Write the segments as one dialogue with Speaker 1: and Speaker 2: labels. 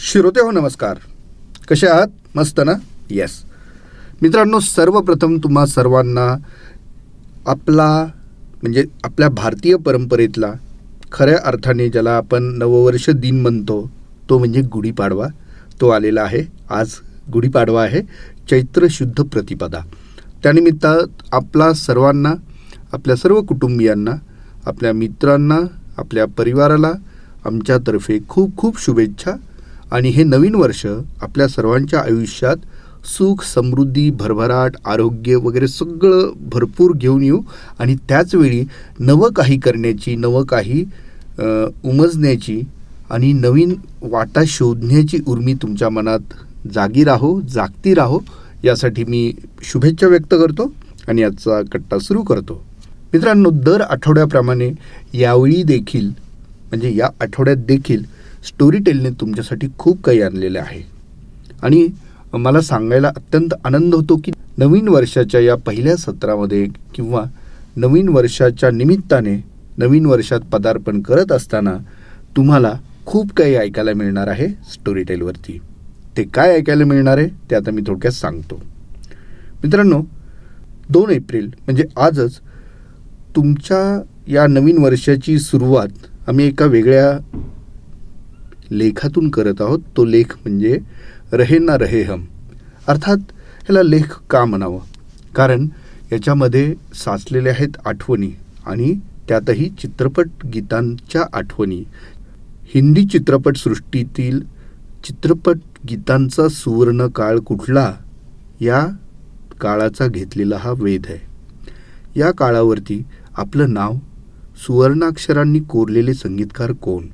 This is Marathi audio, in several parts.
Speaker 1: श्रोते हो नमस्कार. कसे आहात? मस्त ना? येस मित्रांनो सर्वप्रथम तुम्हा सर्वांना आपला म्हणजे आपल्या भारतीय परंपरेतला खऱ्या अर्थाने ज्याला आपण नववर्ष दिन म्हणतो तो म्हणजे गुढीपाडवा. तो आलेला आहे. आज गुढीपाडवा आहे. चैत्र शुद्ध प्रतिपदा. त्यानिमित्त आपला सर्वांना आपल्या सर्व कुटुंबियांना आपल्या मित्रांना आपल्या परिवाराला आमच्यातर्फे खूप खूप शुभेच्छा. आणि हे नवीन वर्ष आपल्या सर्वांच्या आयुष्यात सुख समृद्धी भरभराट आरोग्य वगैरे सगळं भरपूर घेऊन येऊ. आणि त्याचवेळी नवं काही करण्याची नवं काही उमजण्याची आणि नवीन वाटा शोधण्याची उर्मी तुमच्या मनात जागी राहो जागती राहो. यासाठी मी शुभेच्छा व्यक्त करतो आणि याचा कट्टा सुरू करतो. मित्रांनो दर आठवड्याप्रमाणे यावेळी देखील म्हणजे या आठवड्यात देखील स्टोरी टेलने तुमच्यासाठी खूप काही आणलेलं आहे. आणि मला सांगायला अत्यंत आनंद होतो की नवीन वर्षाच्या या पहिल्या सत्रामध्ये किंवा नवीन वर्षाच्या निमित्ताने नवीन वर्षात पदार्पण करत असताना तुम्हाला खूप काही ऐकायला मिळणार आहे स्टोरी टेलवरती ते काय ऐकायला मिळणार आहे ते आता मी थोडक्यात सांगतो. मित्रांनो दोन एप्रिल म्हणजे आजच तुमच्या या नवीन वर्षाची सुरुवात आम्ही एका वेगळ्या लेखातून करत आहोत. तो लेख म्हणजे रहे ना रहे हम. अर्थात ह्याला लेख का म्हणावं? कारण याच्यामध्ये साचलेल्या आहेत आठवणी आणि त्यातही चित्रपट गीतांच्या आठवणी. हिंदी चित्रपटसृष्टीतील चित्रपट गीतांचा सुवर्ण काळ कुठला? या काळाचा घेतलेला हा वेध आहे. या काळावरती आपलं नाव सुवर्णाक्षरांनी कोरलेले संगीतकार कोण?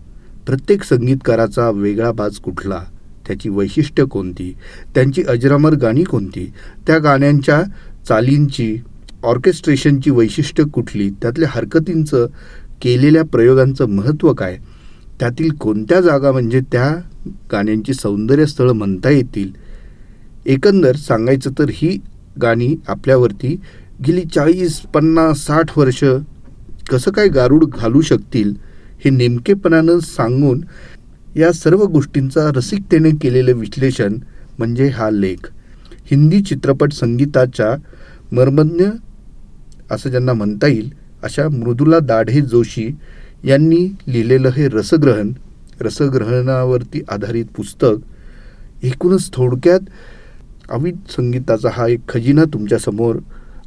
Speaker 1: प्रत्येक संगीतकाराचा वेगळा बाज कुठला? त्याची वैशिष्ट्य कोणती? त्यांची अजरामर गाणी कोणती? त्या गाण्यांच्या चालींची ऑर्केस्ट्रेशनची वैशिष्ट्य कुठली? त्यातल्या हरकतींचं केलेल्या प्रयोगांचं महत्त्व काय? त्यातील कोणत्या जागा म्हणजे त्या गाण्यांची सौंदर्यस्थळं म्हणता येतील? एकंदर सांगायचं तर ही गाणी आपल्यावरती गेली चाळीस पन्नास साठ वर्ष कसं काय गारूड घालू शकतील? हे नेमकेपणानं सांगून या सर्व गोष्टींचा रसिकतेने केलेलं विश्लेषण म्हणजे हा लेख. हिंदी चित्रपट संगीताच्या मर्मज्ञ असं ज्यांना म्हणता येईल अशा मृदुला दाढे जोशी यांनी लिहिलेलं हे रसग्रहण रसग्रहणावरती आधारित पुस्तक एकूणच थोडक्यात अविद संगीताचा हा एक खजिना तुमच्यासमोर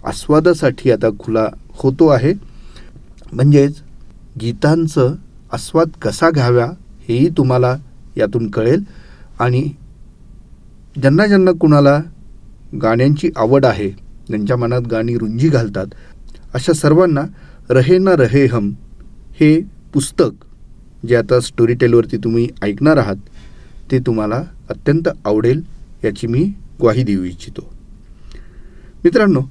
Speaker 1: आस्वादासाठी आता खुला होतो आहे. म्हणजेच गीतांचं आस्वाद कसा घ्यावा हेही तुम्हाला यातून कळेल. आणि ज्यांना ज्यांना कुणाला गाण्यांची आवड आहे ज्यांच्या मनात गाणी रुंजी घालतात अशा सर्वांना रहे ना रहे हम हे पुस्तक जे आता स्टोरी टेलवरती तुम्ही ऐकणार आहात ते तुम्हाला अत्यंत आवडेल याची मी ग्वाही देऊ इच्छितो. मित्रांनो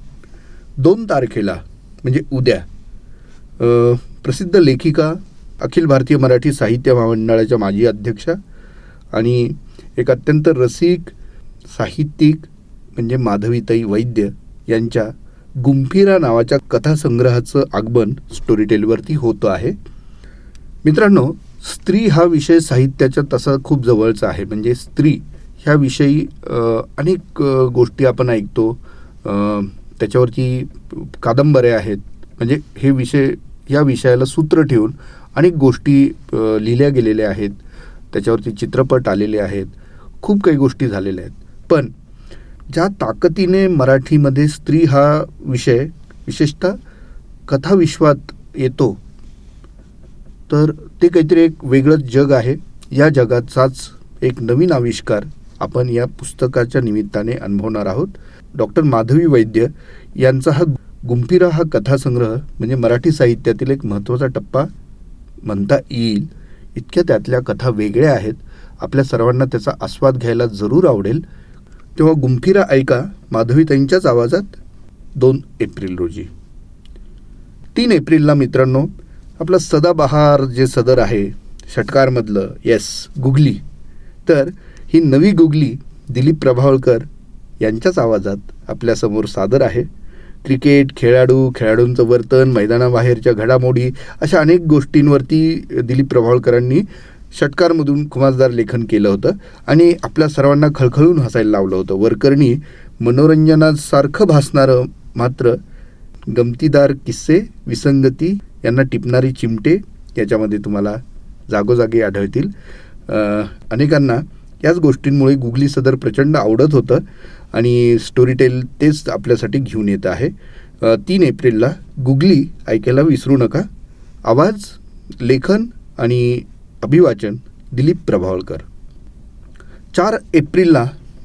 Speaker 1: दोन तारखेला म्हणजे उद्या प्रसिद्ध लेखिका अखिल भारतीय मराठी साहित्य महामंडळाच्या माजी अध्यक्षा आणि एक अत्यंत रसिक साहित्यिक म्हणजे माधवीताई वैद्य यांच्या गुंफिरा नावाच्या कथासंग्रहाचं आगमन स्टोरी टेलवरती होतं आहे. मित्रांनो स्त्री हा विषय साहित्याच्या तसा खूप जवळचा आहे. म्हणजे स्त्री ह्याविषयी अनेक गोष्टी आपण ऐकतो. त्याच्यावरती कादंबऱ्या आहेत. म्हणजे हे विषय या विषयाला सूत्र ठेवून अनेक गोष्टी लिहिल्या गेलेल्या आहेत. त्याच्यावरती चित्रपट आलेले आहेत. खूप काही गोष्टी झालेल्या आहेत. पण ज्या ताकदीने मराठीमध्ये स्त्री हा विषय विशेषतः कथाविश्वात येतो तर ते काहीतरी एक वेगळंच जग आहे. या जगाचाच एक नवीन आविष्कार आपण या पुस्तकाच्या निमित्ताने अनुभवणार आहोत. डॉक्टर माधवी वैद्य यांचा हा गुंफिरा हा कथासंग्रह म्हणजे मराठी साहित्यातील एक महत्त्वाचा टप्पा म्हणता येईल. इतक्या त्यातल्या कथा वेगळ्या आहेत. आपल्या सर्वांना त्याचा आस्वाद घ्यायला जरूर आवडेल. तेव्हा गुंफिरा ऐका माधवीताईंच्याच आवाजात दोन एप्रिल रोजी. तीन एप्रिलला मित्रांनो आपलं सदाबहार जे सदर आहे षटकारमधलं येस गुगली. तर ही नवी गुगली दिलीप प्रभावळकर यांच्याच आवाजात आपल्यासमोर सादर आहे. क्रिकेट खेळाडू खेळाडूंचं वर्तन मैदानाबाहेरच्या घडामोडी अशा अनेक गोष्टींवरती दिलीप प्रभावळकरांनी षटकारमधून खुमासदार लेखन केलं होतं आणि आपल्या सर्वांना खळखळून हसायला लावलं होतं. वरकरणी मनोरंजनासारखं भासणारं मात्र गमतीदार किस्से विसंगती यांना टिपणारी चिमटे याच्यामध्ये तुम्हाला जागोजागी आढळतील. अनेकांना याच गोष्टींमुळे गुगली सदर प्रचंड आवडत होतं आणि स्टोरीटेल तेच आपल्यासाठी घेऊन येत आहे. तीन एप्रिलला गुगली ऐकायला विसरू नका. आवाज लेखन आणि अभिवाचन दिलीप प्रभावळकर. चार एप्रिलला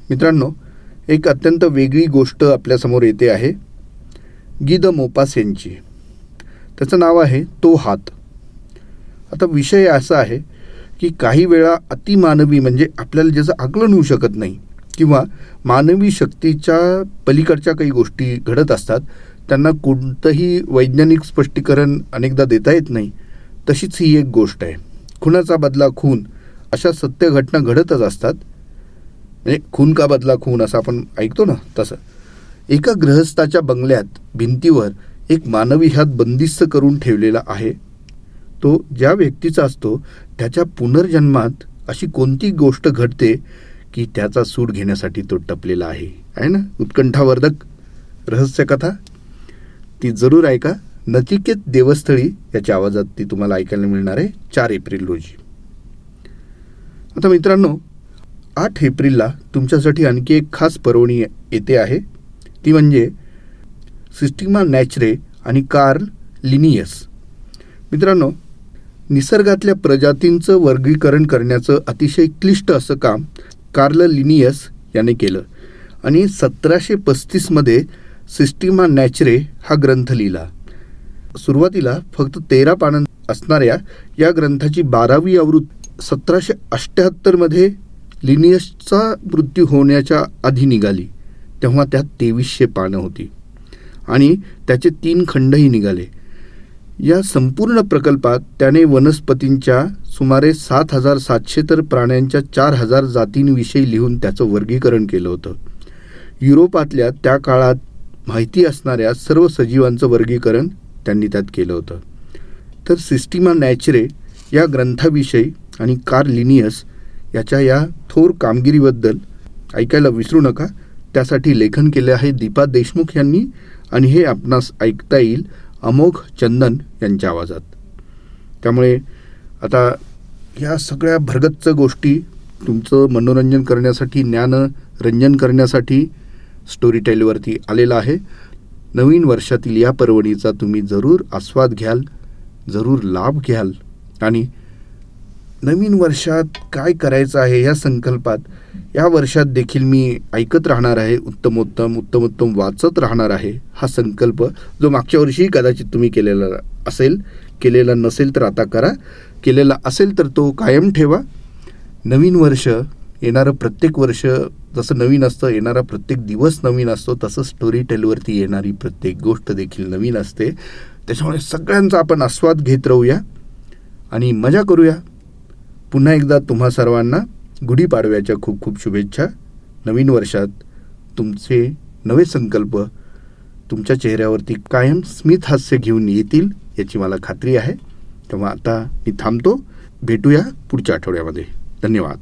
Speaker 1: मित्रांनो एक अत्यंत वेगळी गोष्ट आपल्यासमोर येते आहे. गीद मोपास यांची त्याचं नाव आहे तो हात. आता विषय असा आहे की काही वेळा अतिमानवी म्हणजे आपल्याला ज्याचं आकलन होऊ शकत नाही किंवा मानवी शक्तीच्या पलीकडच्या काही गोष्टी घडत असतात त्यांना कोणतंही वैज्ञानिक स्पष्टीकरण अनेकदा देता येत नाही तशीच ही एक गोष्ट आहे. खुनाचा बदला खून अशा सत्य घटना घडतच असतात. म्हणजे खून का बदला खून असं आपण ऐकतो ना तसं. एका गृहस्थाच्या बंगल्यात भिंतीवर एक मानवी हात बंदिस्त करून ठेवलेला आहे. तो ज्या व्यक्तीचा असतो त्याच्या पुनर्जन्मात अशी कोणती गोष्ट घडते की त्याचा सूड घेण्यासाठी तो टपलेला आहे? आहे ना? उत्कंठावर्धक रहस्यकथा ती जरूर ऐका. नचिकेत देवस्थळी याच्या आवाजात ती तुम्हाला ऐकायला मिळणार आहे. चार एप्रिल रोजी. आता मित्रांनो आठ एप्रिलला तुमच्यासाठी आणखी एक खास पर्वणी येते आहे. ती म्हणजे सिस्टिमा नॅचरे आणि कार्ल लिनियस. मित्रांनो निसर्गातल्या प्रजातींचं वर्गीकरण करण्याचं अतिशय क्लिष्ट असं काम कार्ल लिनियस याने केलं. आणि सतराशे पस्तीसमध्ये सिस्टिमा नॅचरे हा ग्रंथ लिहिला. सुरुवातीला फक्त तेरा पानं असणाऱ्या या ग्रंथाची बारावी आवृत्त सतराशे अठ्ठ्याहत्तरमध्ये लिनियसचा मृत्यू होण्याच्या आधी निघाली तेव्हा त्यात तेवीसशे पानं होती. आणि त्याचे तीन खंडही निघाले. या संपूर्ण प्रकल्पात त्याने वनस्पतींच्या सुमारे सात हजार सातशे तर प्राण्यांच्या चार हजार जातींविषयी लिहून त्याचं वर्गीकरण केलं होतं. युरोपातल्या त्या काळात माहिती असणाऱ्या सर्व सजीवांचं वर्गीकरण त्यांनी त्यात केलं होतं. तर सिस्टिमा नॅचरे या ग्रंथाविषयी आणि कार लिनियस याच्या या थोर कामगिरीबद्दल ऐकायला विसरू नका. त्यासाठी लेखन केले आहे दीपा देशमुख यांनी आणि हे आपणास ऐकता येईल. अमोघ चंदन यांच्या आवाजात. त्यामुळे आता ह्या सगळ्या भरगच्च गोष्टी तुमचं मनोरंजन करण्यासाठी ज्ञानरंजन करण्यासाठी स्टोरी टेलवरती आलेला आहे. नवीन वर्षातील या पर्वणीचा तुम्ही जरूर आस्वाद घ्याल जरूर लाभ घ्याल आणि नवीन वर्षात काय करायचं आहे या संकल्पात? या वर्षात देखील मी ऐकत राहणार आहे उत्तमोत्तम उत्तमोत्तम वाचत राहणार आहे हा संकल्प जो मागच्या वर्षी कदाचित तुम्ही केलेला असेल केलेला नसेल तर आता करा केलेला असेल तर तो कायम ठेवा. नवीन वर्ष येणारं प्रत्येक वर्ष जसं नवीन असतं येणारा प्रत्येक दिवस नवीन असतो तसं स्टोरी टेलवरती येणारी प्रत्येक गोष्ट देखील नवीन असते. त्याच्यामुळे सगळ्यांचा आपण आस्वाद घेत राहूया आणि मजा करूया. पुन्हा एकदा तुम्हा सर्वांना गुढीपाडव्याच्या खूप खूप शुभेच्छा. नवीन वर्षात तुमचे नवे संकल्प तुमच्या चेहऱ्यावरती कायम स्मित हास्य घेऊन येतील याची मला खात्री आहे. तेव्हा आता मी थांबतो. भेटूया पुढच्या आठवड्यामध्ये. धन्यवाद.